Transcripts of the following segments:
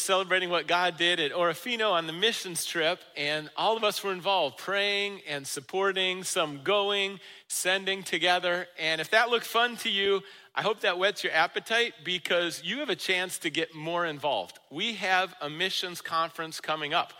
celebrating what God did at Orofino on the missions trip, and all of us were involved, praying and supporting, some going, sending together. And if that looked fun to you, I hope that whets your appetite because you have a chance to get more involved. We have a missions conference coming up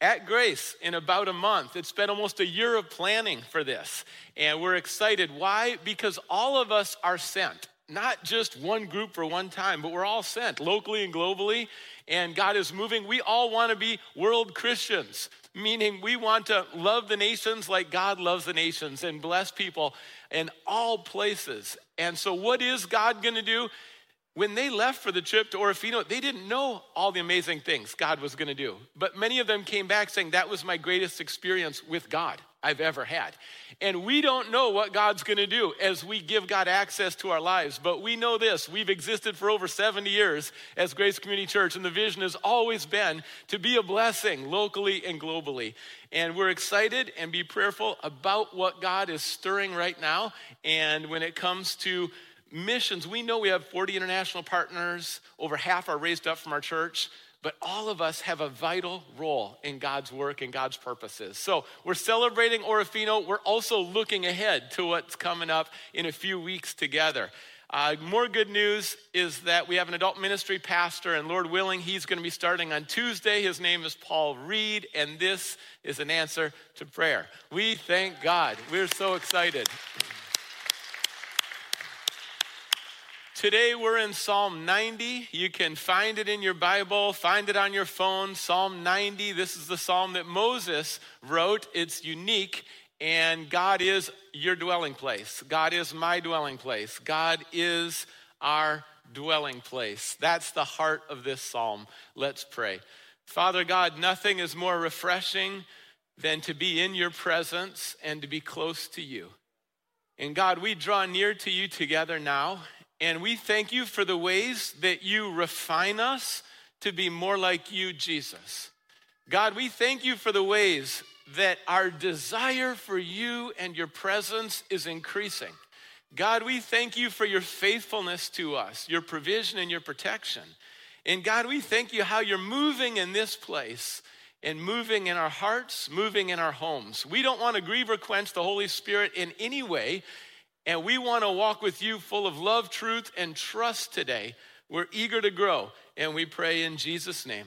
at Grace in about a month. It's been almost a year of planning for this, and we're excited. Why? Because all of us are sent not just one group for one time, but we're all sent locally and globally, and God is moving. We all want to be world Christians, meaning we want to love the nations like God loves the nations and bless people in all places. And so, what is God going to do? When they left for the trip to Orofino, they didn't know all the amazing things God was going to do. But many of them came back saying, That was my greatest experience with God I've ever had. And we don't know what God's going to do as we give God access to our lives. But we know this we've existed for over 70 years as Grace Community Church, and the vision has always been to be a blessing locally and globally. And we're excited and be prayerful about what God is stirring right now. And when it comes to missions, we know we have 40 international partners, over half are raised up from our church. But all of us have a vital role in God's work and God's purposes. So we're celebrating Orofino. We're also looking ahead to what's coming up in a few weeks together. Uh, more good news is that we have an adult ministry pastor, and Lord willing, he's going to be starting on Tuesday. His name is Paul Reed, and this is an answer to prayer. We thank God. We're so excited. Today we're in Psalm 90. You can find it in your Bible, find it on your phone. Psalm 90. This is the psalm that Moses wrote. It's unique, and God is your dwelling place. God is my dwelling place. God is our dwelling place. That's the heart of this psalm. Let's pray. Father God, nothing is more refreshing than to be in your presence and to be close to you. And God, we draw near to you together now. And we thank you for the ways that you refine us to be more like you, Jesus. God, we thank you for the ways that our desire for you and your presence is increasing. God, we thank you for your faithfulness to us, your provision and your protection. And God, we thank you how you're moving in this place and moving in our hearts, moving in our homes. We don't want to grieve or quench the Holy Spirit in any way. And we want to walk with you full of love, truth, and trust today. We're eager to grow, and we pray in Jesus' name.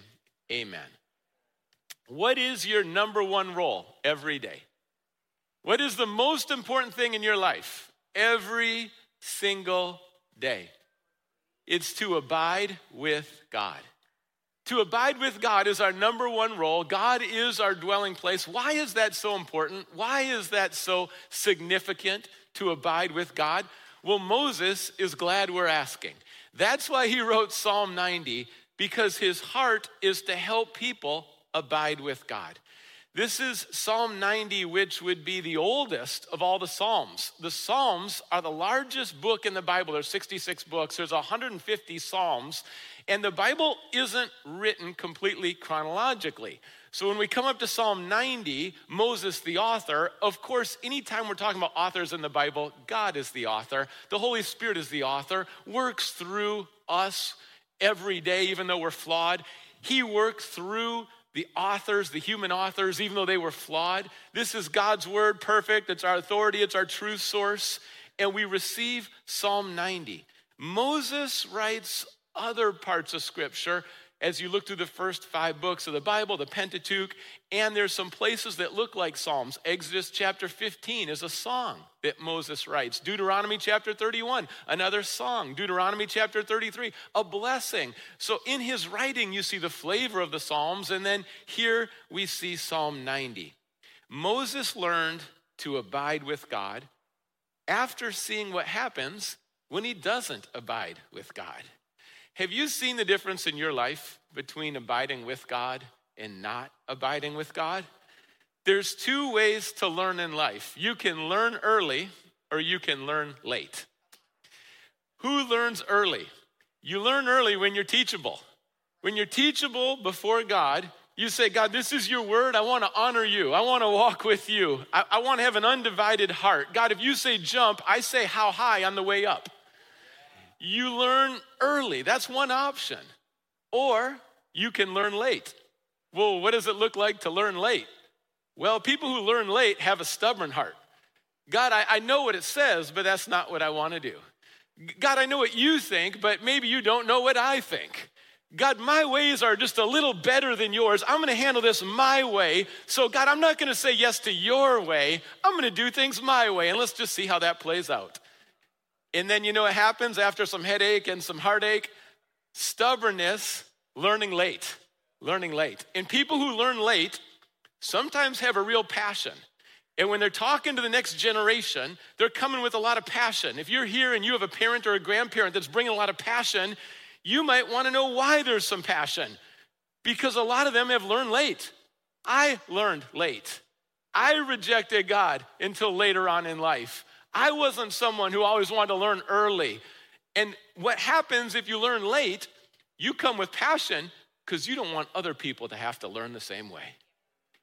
Amen. What is your number one role every day? What is the most important thing in your life every single day? It's to abide with God. To abide with God is our number one role. God is our dwelling place. Why is that so important? Why is that so significant? To abide with God? Well, Moses is glad we're asking. That's why he wrote Psalm 90, because his heart is to help people abide with God. This is Psalm 90, which would be the oldest of all the Psalms. The Psalms are the largest book in the Bible. There's 66 books, there's 150 Psalms, and the Bible isn't written completely chronologically. So when we come up to Psalm 90, Moses, the author, of course, anytime we're talking about authors in the Bible, God is the author. The Holy Spirit is the author, works through us every day, even though we're flawed. He worked through the authors, the human authors, even though they were flawed. This is God's word, perfect. It's our authority, it's our truth source. And we receive Psalm 90. Moses writes other parts of scripture as you look through the first five books of the Bible, the Pentateuch, and there's some places that look like Psalms. Exodus chapter 15 is a song that Moses writes. Deuteronomy chapter 31, another song. Deuteronomy chapter 33, a blessing. So in his writing, you see the flavor of the Psalms, and then here we see Psalm 90. Moses learned to abide with God after seeing what happens when he doesn't abide with God. Have you seen the difference in your life between abiding with God and not abiding with God? There's two ways to learn in life. You can learn early or you can learn late. Who learns early? You learn early when you're teachable. When you're teachable before God, you say, God, this is your word. I want to honor you. I want to walk with you. I, I want to have an undivided heart. God, if you say jump, I say how high on the way up. You learn early. That's one option. Or you can learn late. Well, what does it look like to learn late? Well, people who learn late have a stubborn heart. God, I, I know what it says, but that's not what I want to do. God, I know what you think, but maybe you don't know what I think. God, my ways are just a little better than yours. I'm going to handle this my way. So, God, I'm not going to say yes to your way. I'm going to do things my way. And let's just see how that plays out. And then you know what happens after some headache and some heartache? Stubbornness, learning late. Learning late. And people who learn late sometimes have a real passion. And when they're talking to the next generation, they're coming with a lot of passion. If you're here and you have a parent or a grandparent that's bringing a lot of passion, you might want to know why there's some passion. Because a lot of them have learned late. I learned late. I rejected God until later on in life. I wasn't someone who always wanted to learn early. And what happens if you learn late, you come with passion because you don't want other people to have to learn the same way.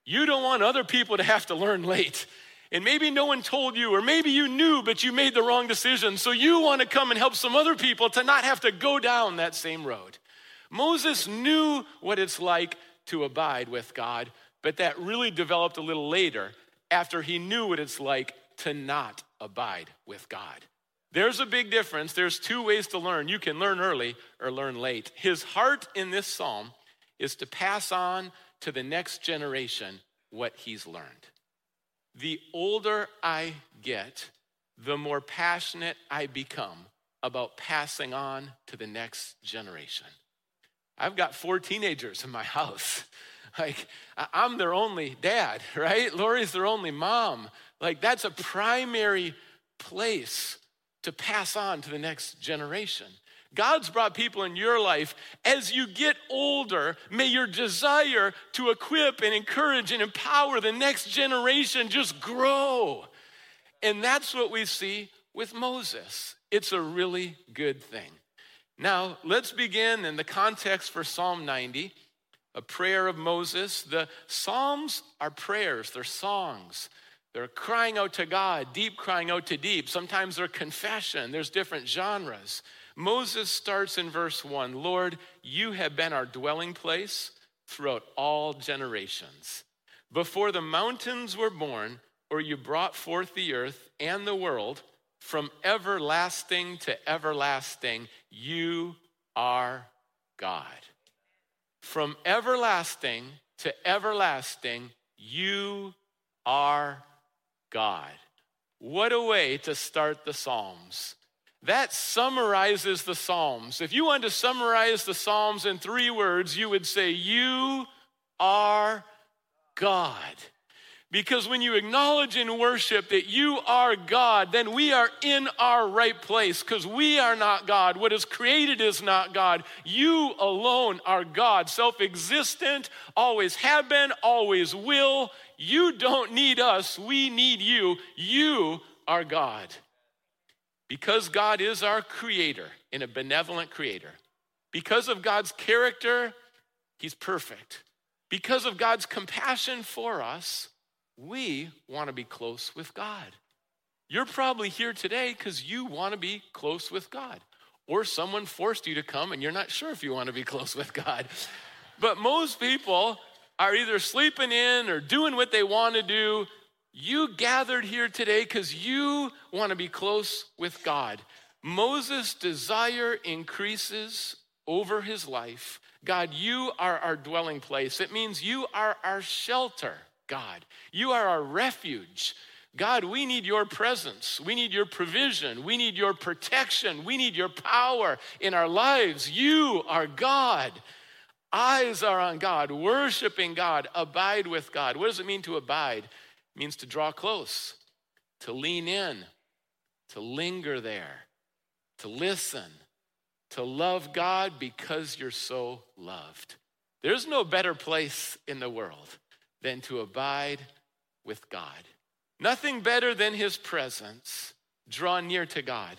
You don't want other people to have to learn late. And maybe no one told you, or maybe you knew, but you made the wrong decision. So you want to come and help some other people to not have to go down that same road. Moses knew what it's like to abide with God, but that really developed a little later after he knew what it's like to not abide with God. There's a big difference. There's two ways to learn. You can learn early or learn late. His heart in this psalm is to pass on to the next generation what he's learned. The older I get, the more passionate I become about passing on to the next generation. I've got four teenagers in my house. Like, I'm their only dad, right? Lori's their only mom. Like, that's a primary place to pass on to the next generation. God's brought people in your life. As you get older, may your desire to equip and encourage and empower the next generation just grow. And that's what we see with Moses. It's a really good thing. Now, let's begin in the context for Psalm 90, a prayer of Moses. The Psalms are prayers, they're songs. They're crying out to God, deep crying out to deep. Sometimes they're confession, there's different genres. Moses starts in verse 1 Lord, you have been our dwelling place throughout all generations. Before the mountains were born, or you brought forth the earth and the world, from everlasting to everlasting, you are God. From everlasting to everlasting, you are God. What a way to start the Psalms. That summarizes the Psalms. If you wanted to summarize the Psalms in three words, you would say, You are God. Because when you acknowledge in worship that you are God, then we are in our right place because we are not God. What is created is not God. You alone are God, self existent, always have been, always will. You don't need us, we need you. You are God. Because God is our creator and a benevolent creator, because of God's character, He's perfect. Because of God's compassion for us, we want to be close with God. You're probably here today because you want to be close with God, or someone forced you to come and you're not sure if you want to be close with God. But most people are either sleeping in or doing what they want to do you gathered here today because you want to be close with God. Moses' desire increases over his life. God, you are our dwelling place. It means you are our shelter, God. You are our refuge. God, we need your presence. We need your provision. We need your protection. We need your power in our lives. You are God. Eyes are on God, worshiping God, abide with God. What does it mean to abide? means to draw close, to lean in, to linger there, to listen, to love God because you're so loved. There's no better place in the world than to abide with God. Nothing better than his presence, draw near to God.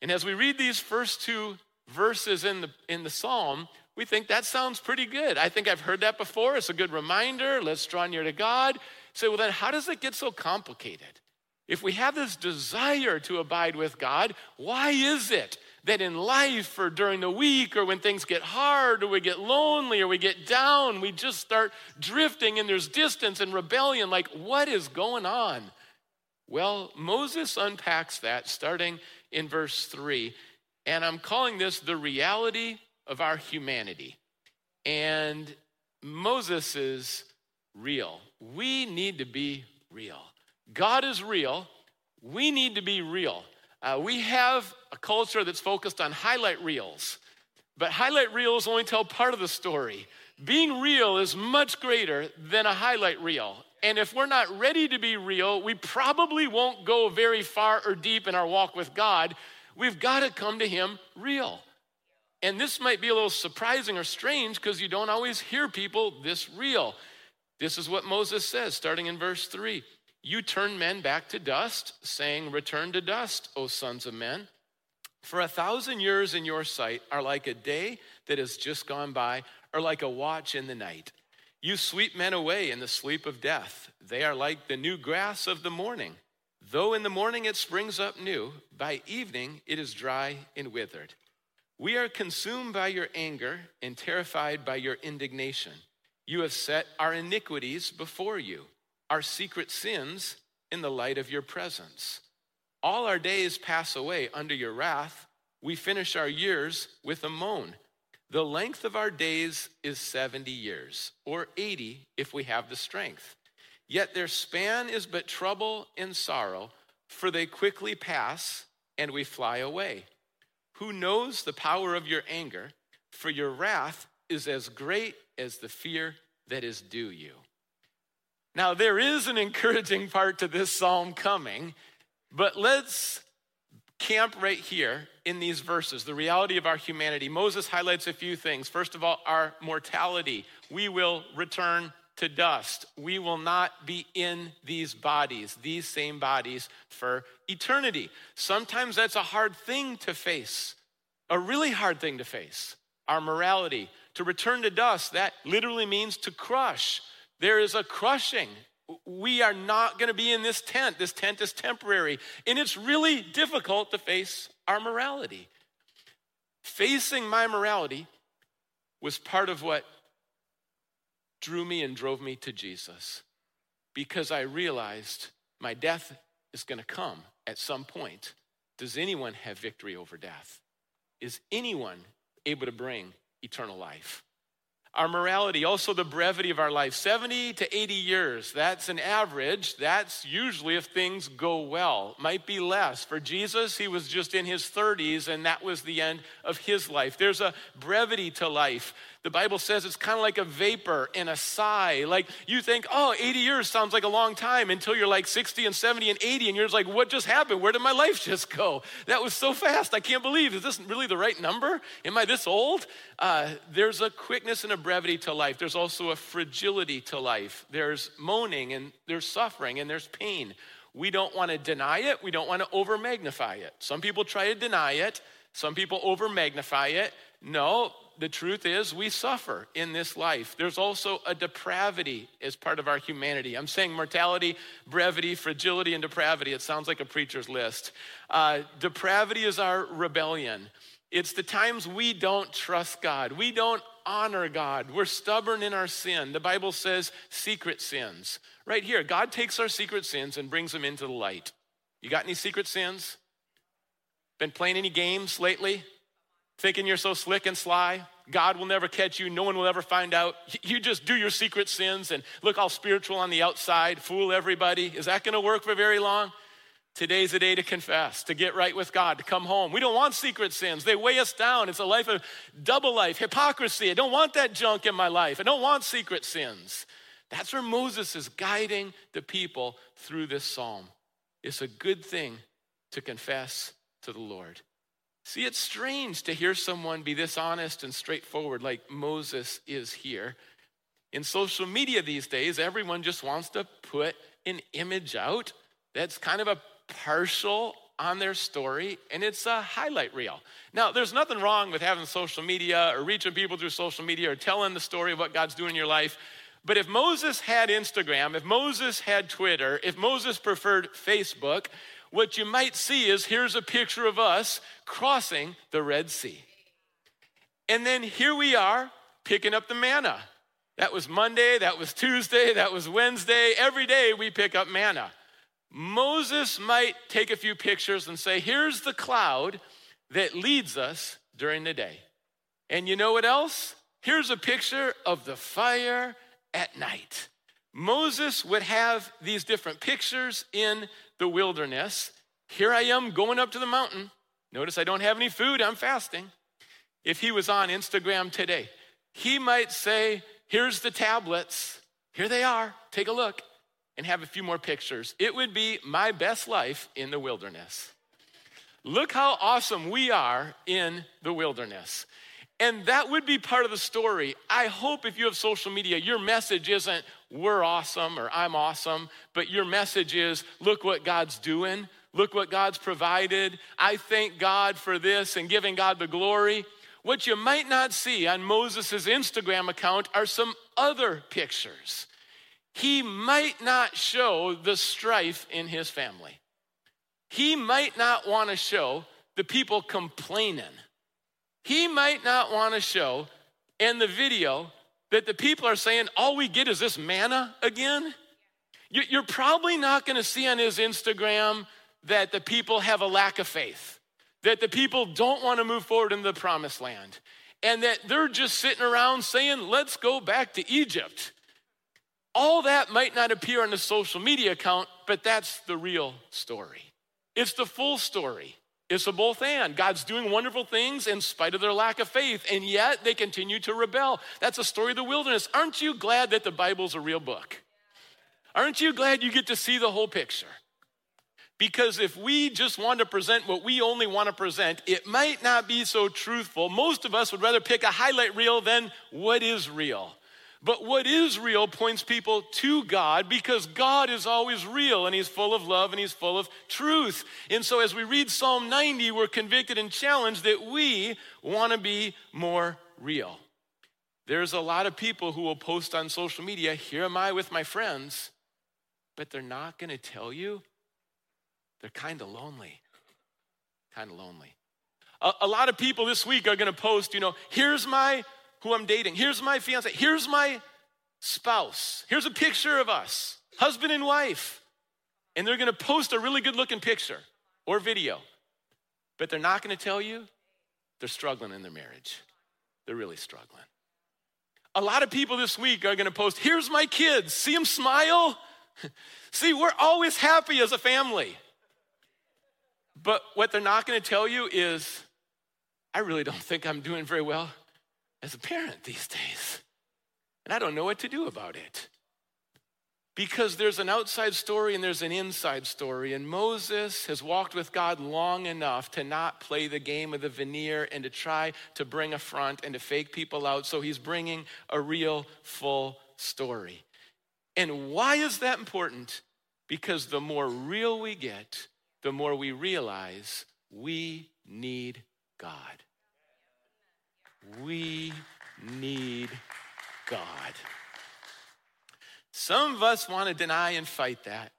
And as we read these first two verses in the, in the psalm, we think that sounds pretty good. I think I've heard that before. It's a good reminder. Let's draw near to God. Say, well, then how does it get so complicated? If we have this desire to abide with God, why is it that in life or during the week or when things get hard or we get lonely or we get down, we just start drifting and there's distance and rebellion. Like, what is going on? Well, Moses unpacks that starting in verse 3. And I'm calling this the reality of our humanity. And Moses is real. We need to be real. God is real. We need to be real. Uh, we have a culture that's focused on highlight reels, but highlight reels only tell part of the story. Being real is much greater than a highlight reel. And if we're not ready to be real, we probably won't go very far or deep in our walk with God. We've got to come to Him real. And this might be a little surprising or strange because you don't always hear people this real. This is what Moses says, starting in verse 3. You turn men back to dust, saying, Return to dust, O sons of men. For a thousand years in your sight are like a day that has just gone by, or like a watch in the night. You sweep men away in the sleep of death. They are like the new grass of the morning. Though in the morning it springs up new, by evening it is dry and withered. We are consumed by your anger and terrified by your indignation. You have set our iniquities before you our secret sins in the light of your presence. All our days pass away under your wrath. We finish our years with a moan. The length of our days is 70 years, or 80 if we have the strength. Yet their span is but trouble and sorrow, for they quickly pass and we fly away. Who knows the power of your anger? For your wrath is as great as the fear that is due you. Now, there is an encouraging part to this psalm coming, but let's camp right here in these verses the reality of our humanity. Moses highlights a few things. First of all, our mortality. We will return to dust. We will not be in these bodies, these same bodies, for eternity. Sometimes that's a hard thing to face, a really hard thing to face. Our morality. To return to dust, that literally means to crush. There is a crushing. We are not going to be in this tent. This tent is temporary. And it's really difficult to face our morality. Facing my morality was part of what drew me and drove me to Jesus because I realized my death is going to come at some point. Does anyone have victory over death? Is anyone able to bring eternal life? our morality, also the brevity of our life 70 to 80 years. That's an average. That's usually if things go well. Might be less. For Jesus, he was just in his 30s, and that was the end of his life. There's a brevity to life. The Bible says it's kind of like a vapor and a sigh. Like you think, oh, 80 years sounds like a long time until you're like 60 and 70 and 80, and you're just like, what just happened? Where did my life just go? That was so fast. I can't believe. Is this really the right number? Am I this old? Uh, there's a quickness and a brevity to life. There's also a fragility to life. There's moaning and there's suffering and there's pain. We don't want to deny it. We don't want to over magnify it. Some people try to deny it. Some people over magnify it. No, the truth is we suffer in this life. There's also a depravity as part of our humanity. I'm saying mortality, brevity, fragility, and depravity. It sounds like a preacher's list. Uh, depravity is our rebellion. It's the times we don't trust God. We don't honor God. We're stubborn in our sin. The Bible says secret sins. Right here, God takes our secret sins and brings them into the light. You got any secret sins? Been playing any games lately? Thinking you're so slick and sly. God will never catch you. No one will ever find out. You just do your secret sins and look all spiritual on the outside, fool everybody. Is that going to work for very long? Today's a day to confess, to get right with God, to come home. We don't want secret sins. They weigh us down. It's a life of double life, hypocrisy. I don't want that junk in my life. I don't want secret sins. That's where Moses is guiding the people through this psalm. It's a good thing to confess to the Lord. See, it's strange to hear someone be this honest and straightforward like Moses is here. In social media these days, everyone just wants to put an image out that's kind of a partial on their story, and it's a highlight reel. Now, there's nothing wrong with having social media or reaching people through social media or telling the story of what God's doing in your life. But if Moses had Instagram, if Moses had Twitter, if Moses preferred Facebook, what you might see is here's a picture of us crossing the Red Sea. And then here we are picking up the manna. That was Monday, that was Tuesday, that was Wednesday. Every day we pick up manna. Moses might take a few pictures and say, here's the cloud that leads us during the day. And you know what else? Here's a picture of the fire at night. Moses would have these different pictures in the wilderness. Here I am going up to the mountain. Notice I don't have any food, I'm fasting. If he was on Instagram today, he might say, Here's the tablets. Here they are. Take a look and have a few more pictures. It would be my best life in the wilderness. Look how awesome we are in the wilderness. And that would be part of the story. I hope if you have social media, your message isn't, we're awesome or I'm awesome, but your message is, look what God's doing. Look what God's provided. I thank God for this and giving God the glory. What you might not see on Moses' Instagram account are some other pictures. He might not show the strife in his family. He might not want to show the people complaining he might not want to show in the video that the people are saying, all we get is this manna again. You're probably not going to see on his Instagram that the people have a lack of faith, that the people don't want to move forward in the promised land, and that they're just sitting around saying, let's go back to Egypt. All that might not appear on the social media account, but that's the real story. It's the full story. It's a both and. God's doing wonderful things in spite of their lack of faith, and yet they continue to rebel. That's a story of the wilderness. Aren't you glad that the Bible's a real book? Aren't you glad you get to see the whole picture? Because if we just want to present what we only want to present, it might not be so truthful. Most of us would rather pick a highlight reel than what is real. But what is real points people to God because God is always real and He's full of love and He's full of truth. And so as we read Psalm 90, we're convicted and challenged that we want to be more real. There's a lot of people who will post on social media, Here am I with my friends, but they're not going to tell you they're kind of lonely. Kind of lonely. A, a lot of people this week are going to post, you know, here's my who I'm dating. Here's my fiance. Here's my spouse. Here's a picture of us, husband and wife. And they're to post a really good looking picture or video. But they're not to tell you they're struggling in their marriage. They're really struggling. A lot of people this week are to post, here's my kids. See them smile? See, we're always happy as a family. But what they're not to tell you is, I really don't think I'm doing very well as a parent these days. And I don't know what to do about it. Because there's an outside story and there's an inside story. And Moses has walked with God long enough to not play the game of the veneer and to try to bring a front and to fake people out. So he's bringing a real, full story. And why is that important? Because the more real we get, the more we realize we need God. We need God. Some of us want to deny and fight that.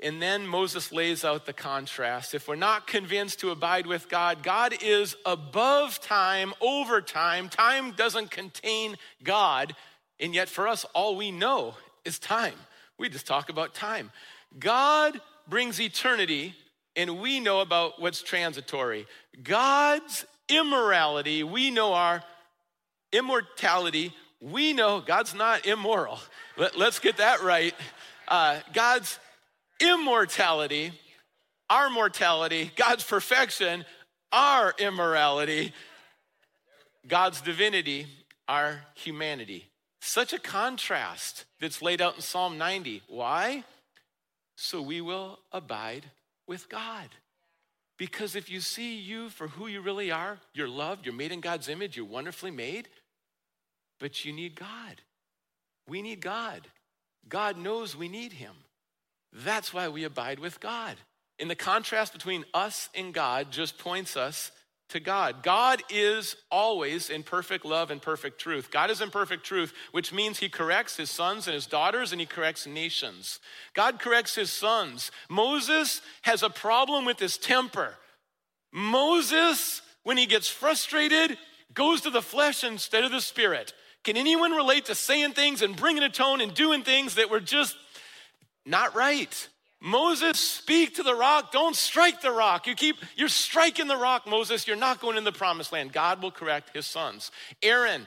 And then Moses lays out the contrast. If we're not convinced to abide with God, God is above time, over time. Time doesn't contain God. And yet, for us, all we know is time. We just talk about time. God brings eternity, and we know about what's transitory. God's immorality, we know our immortality, we know God's not immoral. Let, us get that right. Uh, God's immortality, our mortality, God's perfection, our immorality, God's divinity, our humanity. Such a contrast that's laid out in Psalm 90. Why? So we will abide with God. Because if you see you for who you really are, you're loved, you're made in God's image, you're wonderfully made, but you need God. We need God. God knows we need Him. That's why we abide with God. And the contrast between us and God just points us to God. God is always in perfect love and perfect truth. God is in perfect truth, which means he corrects his sons and his daughters and he corrects nations. God corrects his sons. Moses has a problem with his temper. Moses, when he gets frustrated, goes to the flesh instead of the spirit. Can anyone relate to saying things and bringing a tone and doing things that were just not right? Moses, speak to the rock. Don't strike the rock. You keep, you're striking the rock, Moses. You're not going in the promised land. God will correct his sons. Aaron,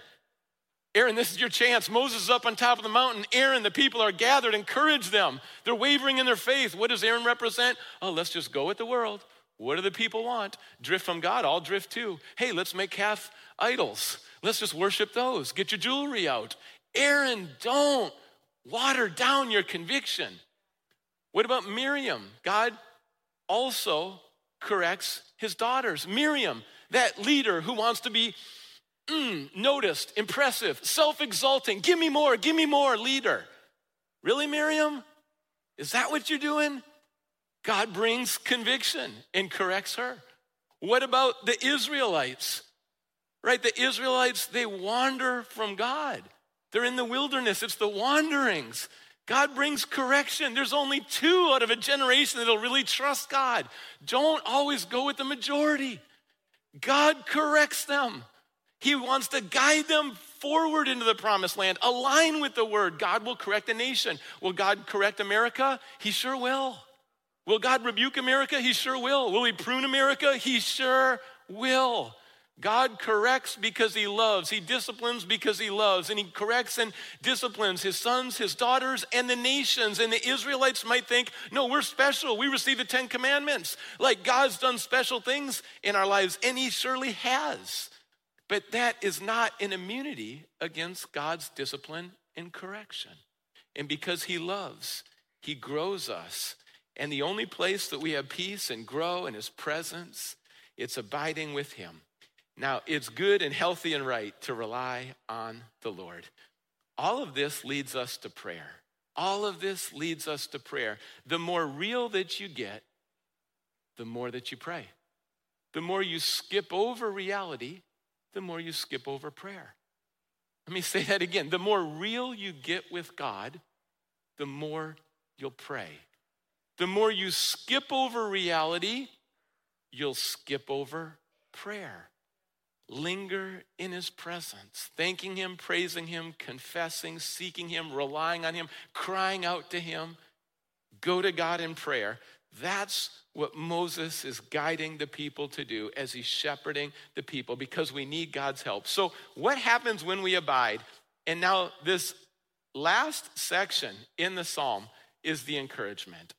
Aaron, this is your chance. Moses is up on top of the mountain. Aaron, the people are gathered. Encourage them. They're wavering in their faith. What does Aaron represent? Oh, let's just go with the world. What do the people want? Drift from God. I'll drift too. Hey, let's make calf idols. Let's just worship those. Get your jewelry out. Aaron, don't water down your conviction. What about Miriam? God also corrects his daughters. Miriam, that leader who wants to be mm, noticed, impressive, self exalting, give me more, give me more, leader. Really, Miriam? Is that what you're doing? God brings conviction and corrects her. What about the Israelites? Right? The Israelites, they wander from God. They're in the wilderness, it's the wanderings. God brings correction. There's only two out of a generation that'll really trust God. Don't always go with the majority. God corrects them. He wants to guide them forward into the promised land. Align with the word. God will correct a nation. Will God correct America? He sure will. Will God rebuke America? He sure will. Will He prune America? He sure will. God corrects because he loves. He disciplines because he loves. And he corrects and disciplines his sons, his daughters, and the nations. And the Israelites might think, no, we're special. We receive the Ten Commandments. Like God's done special things in our lives, and he surely has. But that is not an immunity against God's discipline and correction. And because he loves, he grows us. And the only place that we have peace and grow in his presence, it's abiding with him. Now, it's good and healthy and right to rely on the Lord. All of this leads us to prayer. All of this leads us to prayer. The more real that you get, the more that you pray. The more you skip over reality, the more you skip over prayer. Let me say that again. The more real you get with God, the more you'll pray. The more you skip over reality, you'll skip over prayer linger in his presence, thanking him, praising him, confessing, seeking him, relying on him, crying out to him. Go to God in prayer. That's what Moses is guiding the people to do as he's shepherding the people because we need God's help. So, what happens when we abide? And now, this last section in the psalm is the encouragement.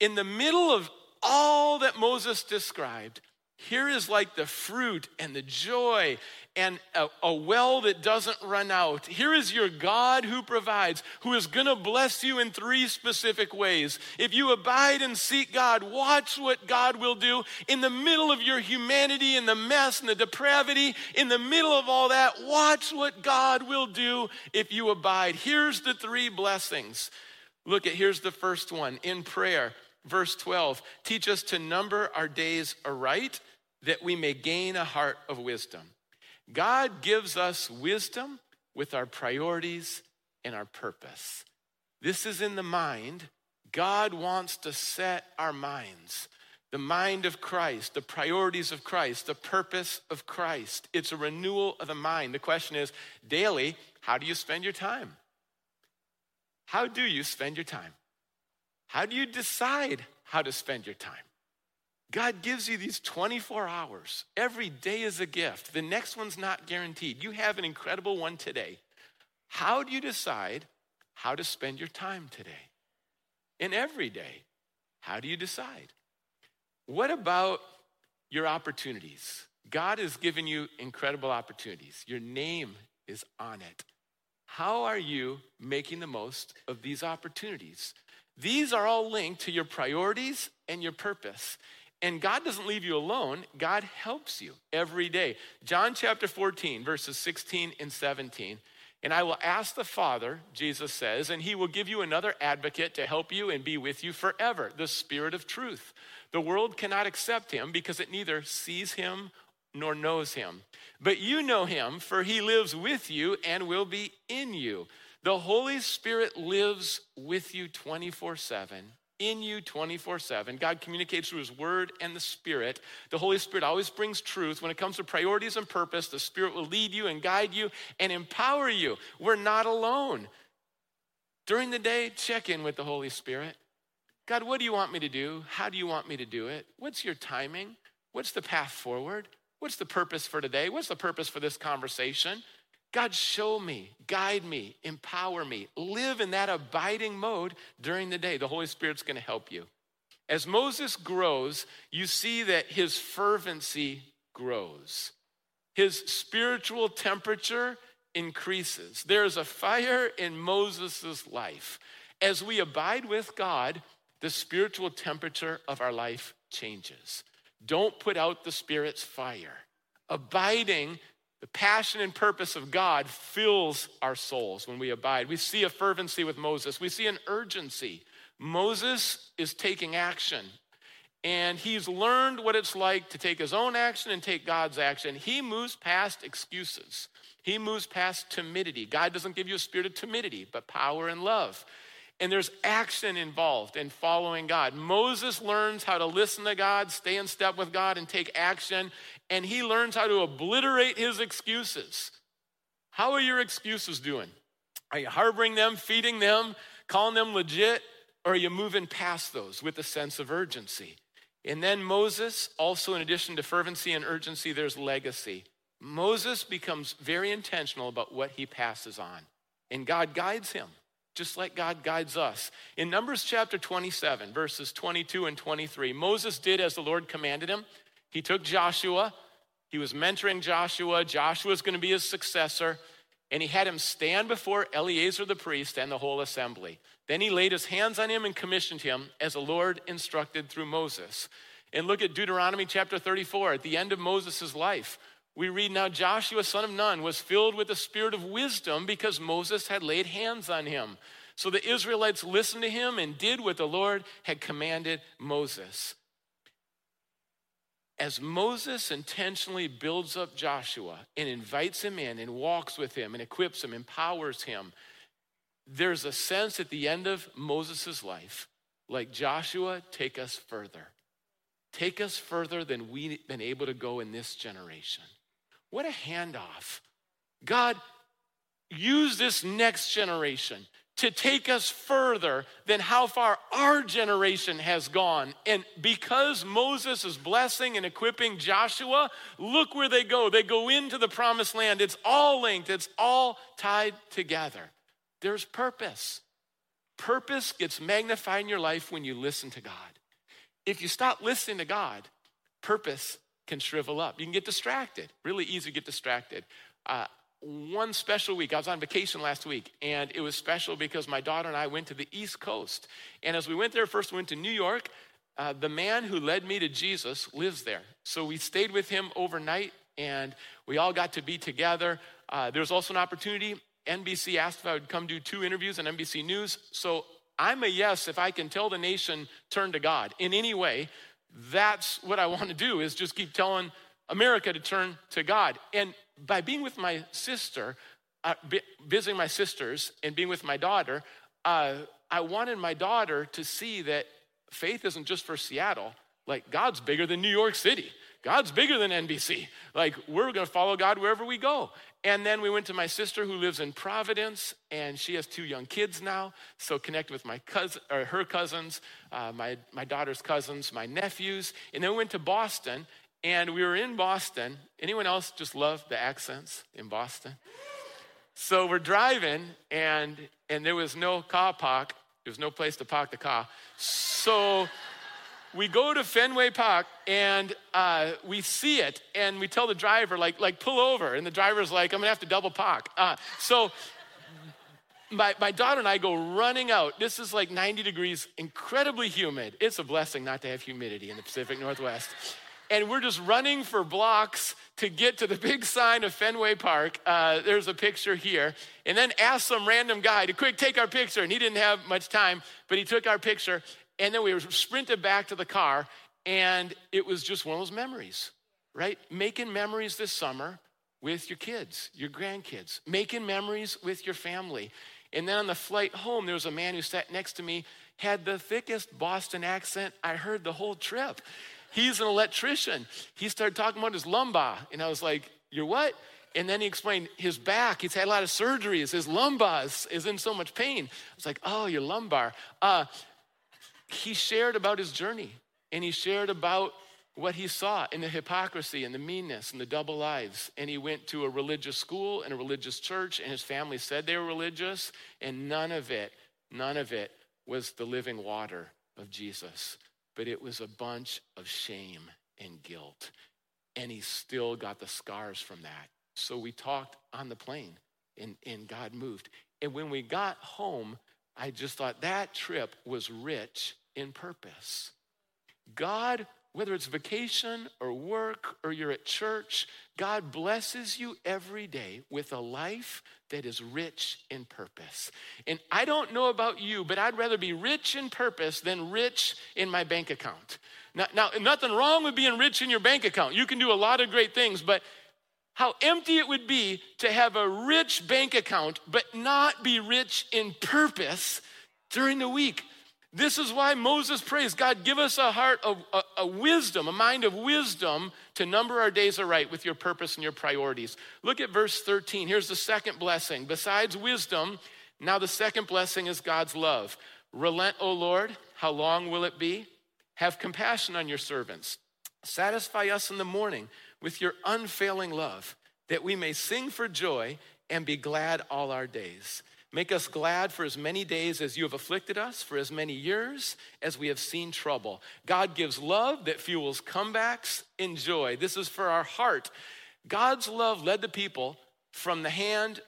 In the middle of all that Moses described, here is like the fruit and the joy and a, a, well that doesn't run out. Here is your God who provides, who is going to bless you in three specific ways. If you abide and seek God, watch what God will do in the middle of your humanity and the mess and the depravity. In the middle of all that, watch what God will do if you abide. Here's the three blessings. Look at here's the first one in prayer. Verse 12, teach us to number our days aright that we may gain a heart of wisdom. God gives us wisdom with our priorities and our purpose. This is in the mind. God wants to set our minds. The mind of Christ, the priorities of Christ, the purpose of Christ. It's a renewal of the mind. The question is daily, how do you spend your time? How do you spend your time? How do you decide how to spend your time? God gives you these 24 hours. Every day is a gift. The next one's not guaranteed. You have an incredible one today. How do you decide how to spend your time today? In every day, how do you decide? What about your opportunities? God has given you incredible opportunities. Your name is on it. How are you making the most of these opportunities? These are all linked to your priorities and your purpose. And God doesn't leave you alone, God helps you every day. John chapter 14, verses 16 and 17. And I will ask the Father, Jesus says, and he will give you another advocate to help you and be with you forever, the Spirit of truth. The world cannot accept him because it neither sees him nor knows him. But you know him, for he lives with you and will be in you. The Holy Spirit lives with you 24 7, in you 24 7. God communicates through his word and the Spirit. The Holy Spirit always brings truth. When it comes to priorities and purpose, the Spirit will lead you and guide you and empower you. We're not alone. During the day, check in with the Holy Spirit. God, what do you want me to do? How do you want me to do it? What's your timing? What's the path forward? What's the purpose for today? What's the purpose for this conversation? God, show me, guide me, empower me. Live in that abiding mode during the day. The Holy Spirit's going to help you. As Moses grows, you see that his fervency grows. His spiritual temperature increases. There's a fire in Moses' life. As we abide with God, the spiritual temperature of our life changes. Don't put out the Spirit's fire. Abiding, the passion and purpose of God fills our souls when we abide. We see a fervency with Moses, we see an urgency. Moses is taking action. And he's learned what it's like to take his own action and take God's action. He moves past excuses. He moves past timidity. God doesn't give you a spirit of timidity, but power and love and there's action involved in following God. Moses learns how to listen to God, stay in step with God, and take action, and he learns how to obliterate his excuses. How are your excuses doing? Are you harboring them, feeding them, calling them legit, or are you moving past those with a sense of urgency? And then Moses, also in addition to fervency and urgency, there's legacy. Moses becomes very intentional about what he passes on, and God guides him just like God guides us. In Numbers chapter 27, verses 22 and 23, Moses did as the Lord commanded him. He took Joshua, he was mentoring Joshua. Joshua was going to be his successor, and he had him stand before Eleazar the priest and the whole assembly. Then he laid his hands on him and commissioned him as the Lord instructed through Moses. And look at Deuteronomy chapter 34 at the end of Moses' life we read now Joshua, son of Nun, was filled with the spirit of wisdom because Moses had laid hands on him. So the Israelites listened to him and did what the Lord had commanded Moses. As Moses intentionally builds up Joshua and invites him in and walks with him and equips him, empowers him, there's a sense at the end of Moses' life, like Joshua, take us further. Take us further than we've been able to go in this generation. What a handoff. God, use this next generation to take us further than how far our generation has gone. And because Moses is blessing and equipping Joshua, look where they go. They go into the promised land. It's all linked, it's all tied together. There's purpose. Purpose gets magnified in your life when you listen to God. If you stop listening to God, purpose can shrivel up. You can get distracted, really easy to get distracted. Uh, one special week, I was on vacation last week, and it was special because my daughter and I went to the East Coast. And as we went there, first we went to New York. Uh, the man who led me to Jesus lives there. So we stayed with him overnight, and we all got to be together. Uh, there was also an opportunity. NBC asked if I would come do two interviews on NBC News. So I'm a yes if I can tell the nation, turn to God in any way that's what I want to do is just keep telling America to turn to God. And by being with my sister, uh, visiting my sisters and being with my daughter, uh, I wanted my daughter to see that faith isn't just for Seattle. Like, God's bigger than New York City. God's bigger than NBC. Like, we're to follow God wherever we go. And then we went to my sister who lives in Providence, and she has two young kids now. So connect with my cousin, or her cousins, uh, my, my daughter's cousins, my nephews. And then we went to Boston, and we were in Boston. Anyone else just love the accents in Boston? So we're driving, and and there was no car park. There was no place to park the car. So we go to Fenway Park and uh, we see it, and we tell the driver, like, like pull over. And the driver's like, I'm gonna have to double park. Uh, so my, my daughter and I go running out. This is like 90 degrees, incredibly humid. It's a blessing not to have humidity in the Pacific Northwest. And we're just running for blocks to get to the big sign of Fenway Park. Uh, there's a picture here. And then asked some random guy to quick take our picture. And he didn't have much time, but he took our picture. And then we were sprinted back to the car, and it was just one of those memories, right? Making memories this summer with your kids, your grandkids, making memories with your family. And then on the flight home, there was a man who sat next to me, had the thickest Boston accent I heard the whole trip. He's an electrician. He started talking about his lumbar, and I was like, You're what? And then he explained his back. He's had a lot of surgeries. His lumbar is, is in so much pain. I was like, Oh, your lumbar. Uh, he shared about his journey, and he shared about what he saw in the hypocrisy and the meanness and the double lives. And he went to a religious school and a religious church, and his family said they were religious, and none of it, none of it was the living water of Jesus, but it was a bunch of shame and guilt. And he still got the scars from that. So we talked on the plane, and, and God moved. And when we got home, I just thought that trip was rich in purpose. God whether it's vacation or work or you're at church, God blesses you every day with a life that is rich in purpose. And I don't know about you, but I'd rather be rich in purpose than rich in my bank account. Now, now nothing wrong with being rich in your bank account. You can do a lot of great things, but how empty it would be to have a rich bank account but not be rich in purpose during the week. This is why Moses prays God, give us a heart of a, a, wisdom, a mind of wisdom to number our days aright with your purpose and your priorities. Look at verse 13. Here's the second blessing. Besides wisdom, now the second blessing is God's love. Relent, O Lord, how long will it be? Have compassion on your servants. Satisfy us in the morning with your unfailing love, that we may sing for joy and be glad all our days. Make us glad for as many days as you have afflicted us, for as many years as we have seen trouble. God gives love that fuels comebacks in joy. This is for our heart. God's love led the people from the hand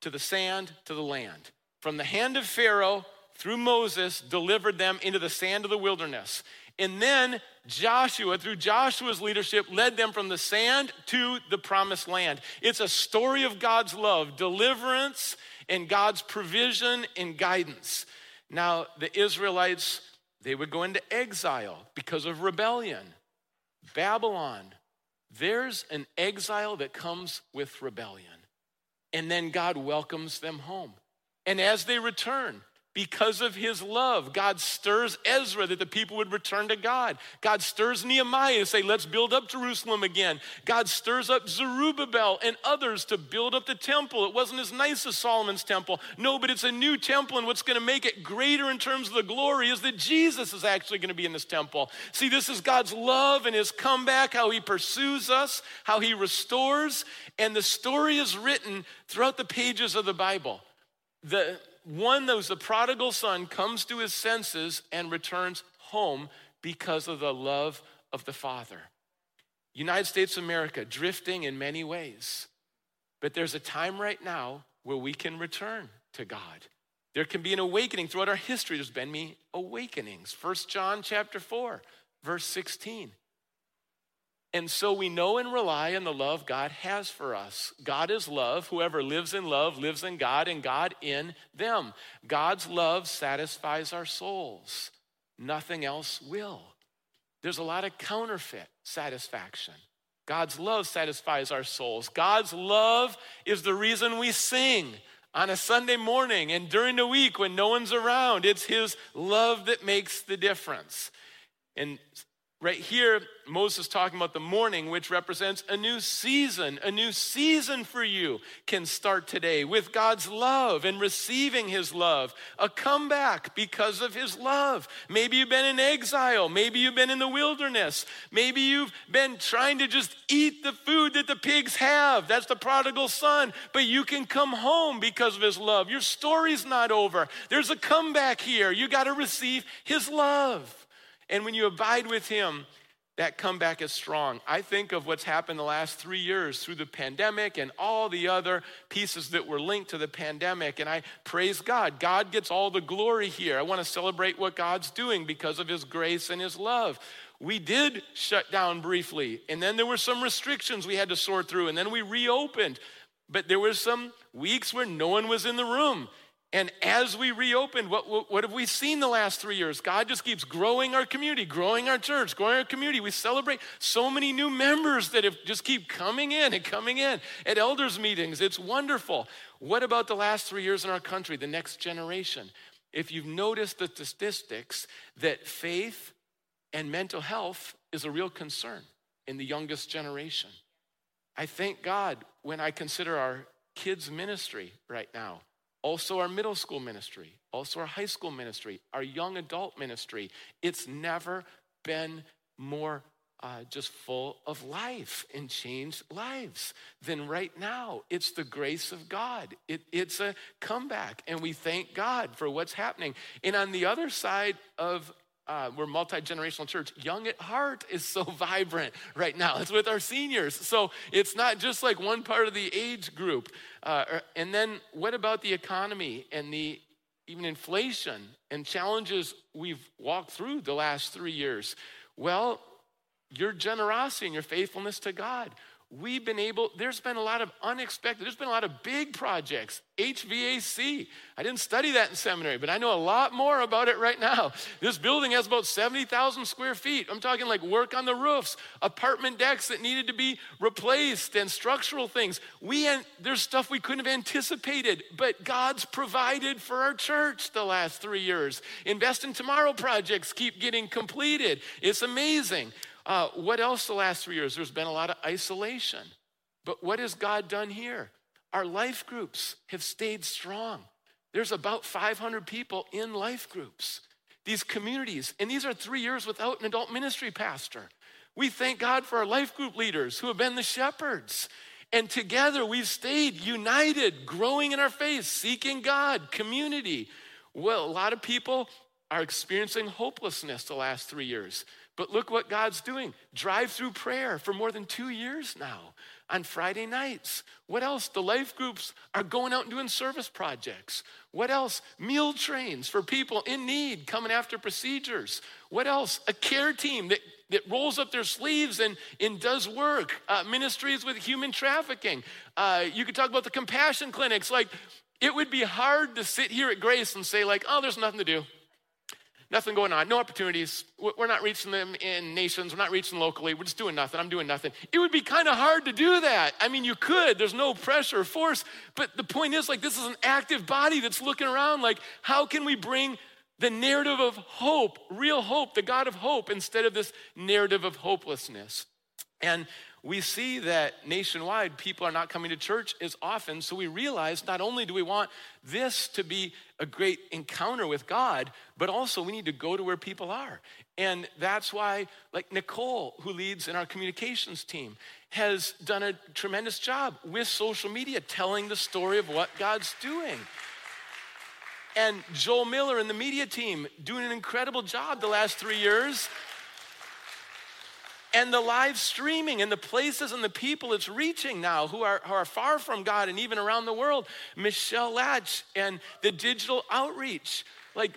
to the sand to the land. From the hand of Pharaoh through Moses, delivered them into the sand of the wilderness. And then Joshua, through Joshua's leadership, led them from the sand to the promised land. It's a story of God's love, deliverance, and God's provision and guidance. Now, the Israelites, they would go into exile because of rebellion. Babylon, there's an exile that comes with rebellion. And then God welcomes them home. And as they return, because of his love. God stirs Ezra that the people would return to God. God stirs Nehemiah to say, let's build up Jerusalem again. God stirs up Zerubbabel and others to build up the temple. It wasn't as nice as Solomon's temple. No, but it's a new temple, and what's going to make it greater in terms of the glory is that Jesus is actually going to be in this temple. See, this is God's love and his comeback, how he pursues us, how he restores, and the story is written throughout the pages of the Bible. The one that was the prodigal son comes to his senses and returns home because of the love of the Father. United States of America drifting in many ways. But there's a time right now where we can return to God. There can be an awakening throughout our history. There's been many awakenings. First John chapter 4, verse 16. And so we know and rely on the love God has for us. God is love. Whoever lives in love lives in God and God in them. God's love satisfies our souls. Nothing else will. There's a lot of counterfeit satisfaction. God's love satisfies our souls. God's love is the reason we sing on a Sunday morning and during the week when no one's around. It's His love that makes the difference. And Right here, Moses talking about the morning, which represents a new season. A new season for you can start today with God's love and receiving his love. A comeback because of his love. Maybe you've been in exile. Maybe you've been in the wilderness. Maybe you've been trying to just eat the food that the pigs have. That's the prodigal son. But you can come home because of his love. Your story's not over. There's a comeback here. You got to receive his love. And when you abide with Him, that comeback is strong. I think of what's happened the last three years through the pandemic and all the other pieces that were linked to the pandemic. And I praise God. God gets all the glory here. I want to celebrate what God's doing because of His grace and His love. We did shut down briefly, and then there were some restrictions we had to sort through, and then we reopened. But there were some weeks where no one was in the room. And as we reopened, what, what, what, have we seen the last three years? God just keeps growing our community, growing our church, growing our community. We celebrate so many new members that have just keep coming in and coming in at elders' meetings. It's wonderful. What about the last three years in our country, the next generation? If you've noticed the statistics that faith and mental health is a real concern in the youngest generation. I thank God when I consider our kids' ministry right now also our middle school ministry, also our high school ministry, our young adult ministry. It's never been more uh, just full of life and changed lives than right now. It's the grace of God. It, it's a comeback, and we thank God for what's happening. And on the other side of uh, we're multi-generational church. Young at heart is so vibrant right now. It's with our seniors. So it's not just like one part of the age group. Uh, and then what about the economy and the even inflation and challenges we've walked through the last three years? Well your generosity and your faithfulness to god we've been able, there's been a lot of unexpected, there's been a lot of big projects. HVAC. I didn't study that in seminary, but I know a lot more about it right now. This building has about 70,000 square feet. I'm talking like work on the roofs, apartment decks that needed to be replaced, and structural things. We there's stuff we couldn't have anticipated, but God's provided for our church the last three years. Invest in Tomorrow projects keep getting completed. It's amazing. Uh, what else the last three years? There's been a lot of isolation. But what has God done here? Our life groups have stayed strong. There's about 500 people in life groups, these communities. And these are three years without an adult ministry pastor. We thank God for our life group leaders who have been the shepherds. And together we've stayed united, growing in our faith, seeking God, community. Well, a lot of people are experiencing hopelessness the last three years. But look what God's doing drive through prayer for more than two years now on Friday nights. What else? The life groups are going out and doing service projects. What else? Meal trains for people in need coming after procedures. What else? A care team that, that rolls up their sleeves and, and does work. Uh, ministries with human trafficking. Uh, you could talk about the compassion clinics. Like, it would be hard to sit here at Grace and say, like, oh, there's nothing to do. Nothing going on, no opportunities. We're not reaching them in nations, we're not reaching locally, we're just doing nothing. I'm doing nothing. It would be kind of hard to do that. I mean, you could, there's no pressure or force, but the point is like this is an active body that's looking around like, how can we bring the narrative of hope, real hope, the God of hope, instead of this narrative of hopelessness? And we see that nationwide people are not coming to church as often. So we realize not only do we want this to be a great encounter with God, but also we need to go to where people are. And that's why, like Nicole, who leads in our communications team, has done a tremendous job with social media telling the story of what God's doing. And Joel Miller and the media team doing an incredible job the last three years and the live streaming and the places and the people it's reaching now who are, who are far from God and even around the world. Michelle Latch and the digital outreach. Like,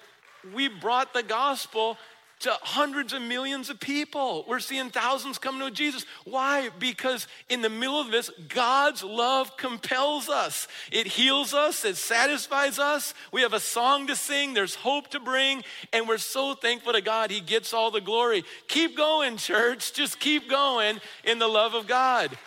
we brought the gospel to hundreds of millions of people. We're seeing thousands coming to Jesus. Why? Because in the middle of this, God's love compels us. It heals us, it satisfies us. We have a song to sing, there's hope to bring, and we're so thankful to God. He gets all the glory. Keep going, church. Just keep going in the love of God.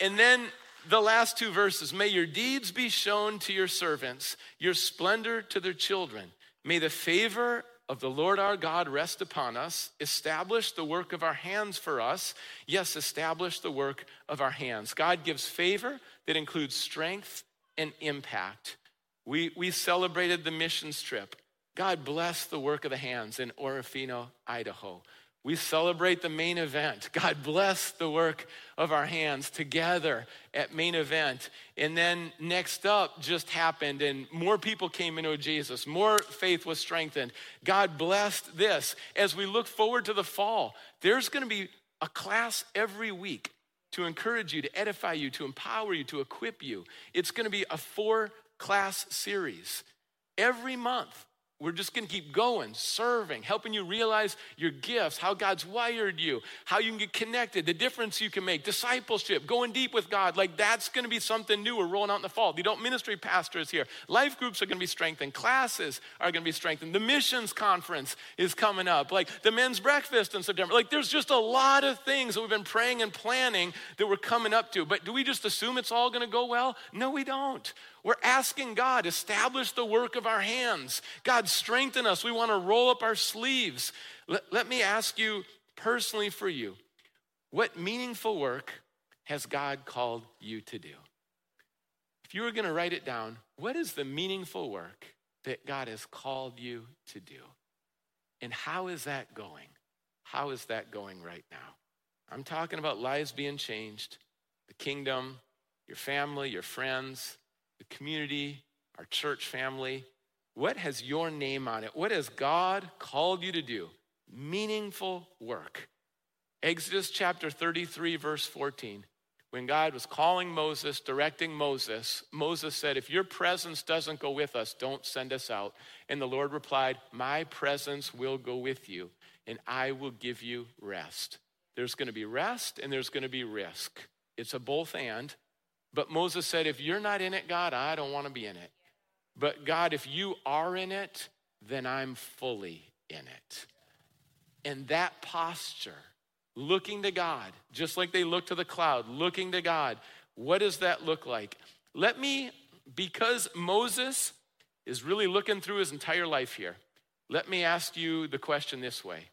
And then the last two verses May your deeds be shown to your servants, your splendor to their children. May the favor of the Lord our God rest upon us, establish the work of our hands for us. Yes, establish the work of our hands. God gives favor that includes strength and impact. We, we celebrated the missions trip. God bless the work of the hands in Orofino, Idaho. We celebrate the main event. God bless the work of our hands together at main event. And then next up just happened, and more people came into Jesus. More faith was strengthened. God blessed this. As we look forward to the fall, there's going to be a class every week to encourage you, to edify you, to empower you, to equip you. It's going to be a four class series every month we're just to keep going, serving, helping you realize your gifts, how God's wired you, how you can get connected, the difference you can make, discipleship, going deep with God. Like that's to be something new we're rolling out in the fall. The adult ministry pastors here. Life groups are to be strengthened. Classes are to be strengthened. The missions conference is coming up. Like the men's breakfast in September. Like there's just a lot of things that we've been praying and planning that we're coming up to. But do we just assume it's all to go well? No, we don't. We're asking God, establish the work of our hands. God, strengthen us. We want to roll up our sleeves. Let, let me ask you personally for you what meaningful work has God called you to do? If you were going to write it down, what is the meaningful work that God has called you to do? And how is that going? How is that going right now? I'm talking about lives being changed, the kingdom, your family, your friends, the community, our church family. What has your name on it? What has God called you to do? Meaningful work. Exodus chapter 33, verse 14. When God was calling Moses, directing Moses, Moses said, If your presence doesn't go with us, don't send us out. And the Lord replied, My presence will go with you, and I will give you rest. There's going to be rest and there's going to be risk. It's a both and. But Moses said, If you're not in it, God, I don't want to be in it. But God, if you are in it, then I'm fully in it. And that posture, looking to God, just like they look to the cloud, looking to God, what does that look like? Let me, because Moses is really looking through his entire life here, let me ask you the question this way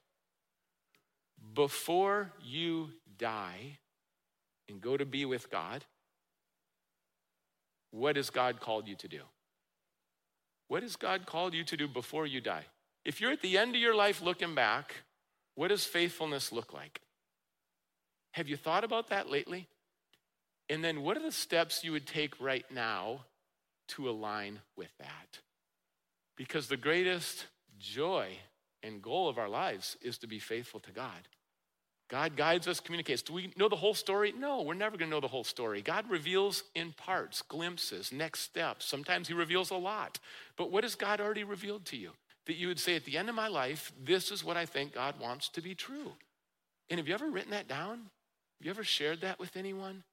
Before you die and go to be with God, what has God called you to do? What has God called you to do before you die? If you're at the end of your life looking back, what does faithfulness look like? Have you thought about that lately? And then what are the steps you would take right now to align with that? Because the greatest joy and goal of our lives is to be faithful to God. God guides us, communicates. Do we know the whole story? No, we're never going to know the whole story. God reveals in parts, glimpses, next steps. Sometimes He reveals a lot. But what has God already revealed to you? That you would say, at the end of my life, this is what I think God wants to be true. And have you ever written that down? Have you ever shared that with anyone?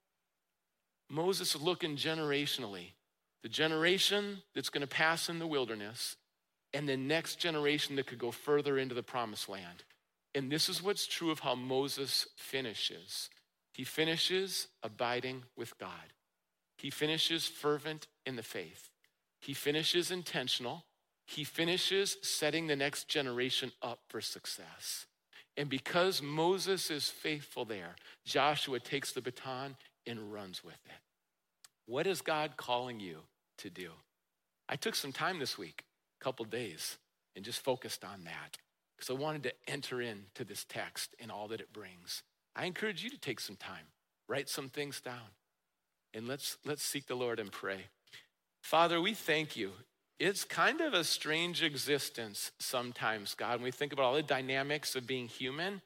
Moses is looking generationally. The generation that's going to pass in the wilderness, and the next generation that could go further into the promised land. And this is what's true of how Moses finishes. He finishes abiding with God. He finishes fervent in the faith. He finishes intentional. He finishes setting the next generation up for success. And because Moses is faithful there, Joshua takes the baton and runs with it. What is God calling you to do? I took some time this week, a couple days, and just focused on that because I wanted to enter into this text and all that it brings. I encourage you to take some time, write some things down, and let's, let's seek the Lord and pray. Father, we thank you. It's kind of a strange existence sometimes, God, when we think about all the dynamics of being human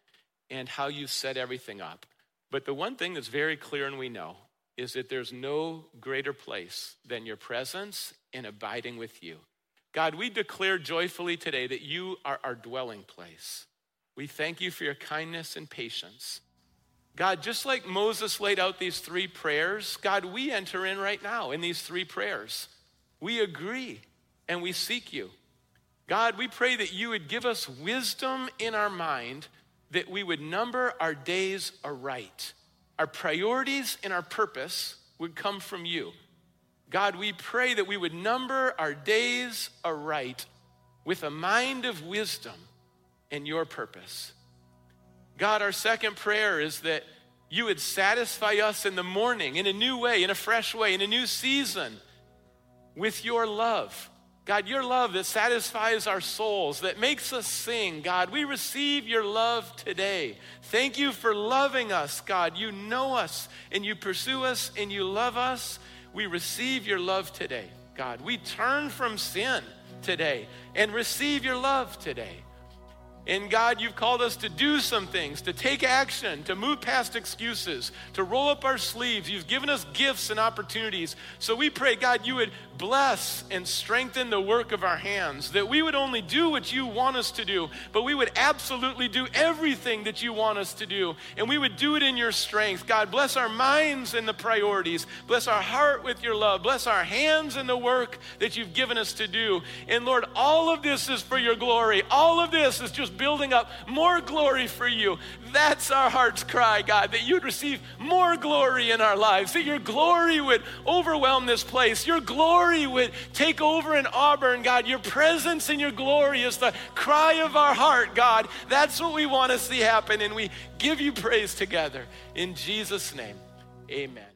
and how you set everything up. But the one thing that's very clear and we know is that there's no greater place than your presence and abiding with you. God, we declare joyfully today that you are our dwelling place. We thank you for your kindness and patience. God, just like Moses laid out these three prayers, God, we enter in right now in these three prayers. We agree and we seek you. God, we pray that you would give us wisdom in our mind, that we would number our days aright. Our priorities and our purpose would come from you. God, we pray that we would number our days aright with a mind of wisdom and your purpose. God, our second prayer is that you would satisfy us in the morning in a new way, in a fresh way, in a new season with your love. God, your love that satisfies our souls, that makes us sing. God, we receive your love today. Thank you for loving us, God. You know us and you pursue us and you love us we receive your love today, God. We turn from sin today and receive your love today. And God, you've called us to do some things, to take action, to move past excuses, to roll up our sleeves. You've given us gifts and opportunities. So we pray, God, you would bless and strengthen the work of our hands, that we would only do what you want us to do, but we would absolutely do everything that you want us to do. And we would do it in your strength. God, bless our minds and the priorities. Bless our heart with your love. Bless our hands and the work that you've given us to do. And Lord, all of this is for your glory. All of this is just building up more glory for you. That's our heart's cry, God, that you'd receive more glory in our lives, that your glory would overwhelm this place. Your glory would take over in Auburn, God. Your presence and your glory is the cry of our heart, God. That's what we want to see happen, and we give you praise together. In Jesus' name, amen.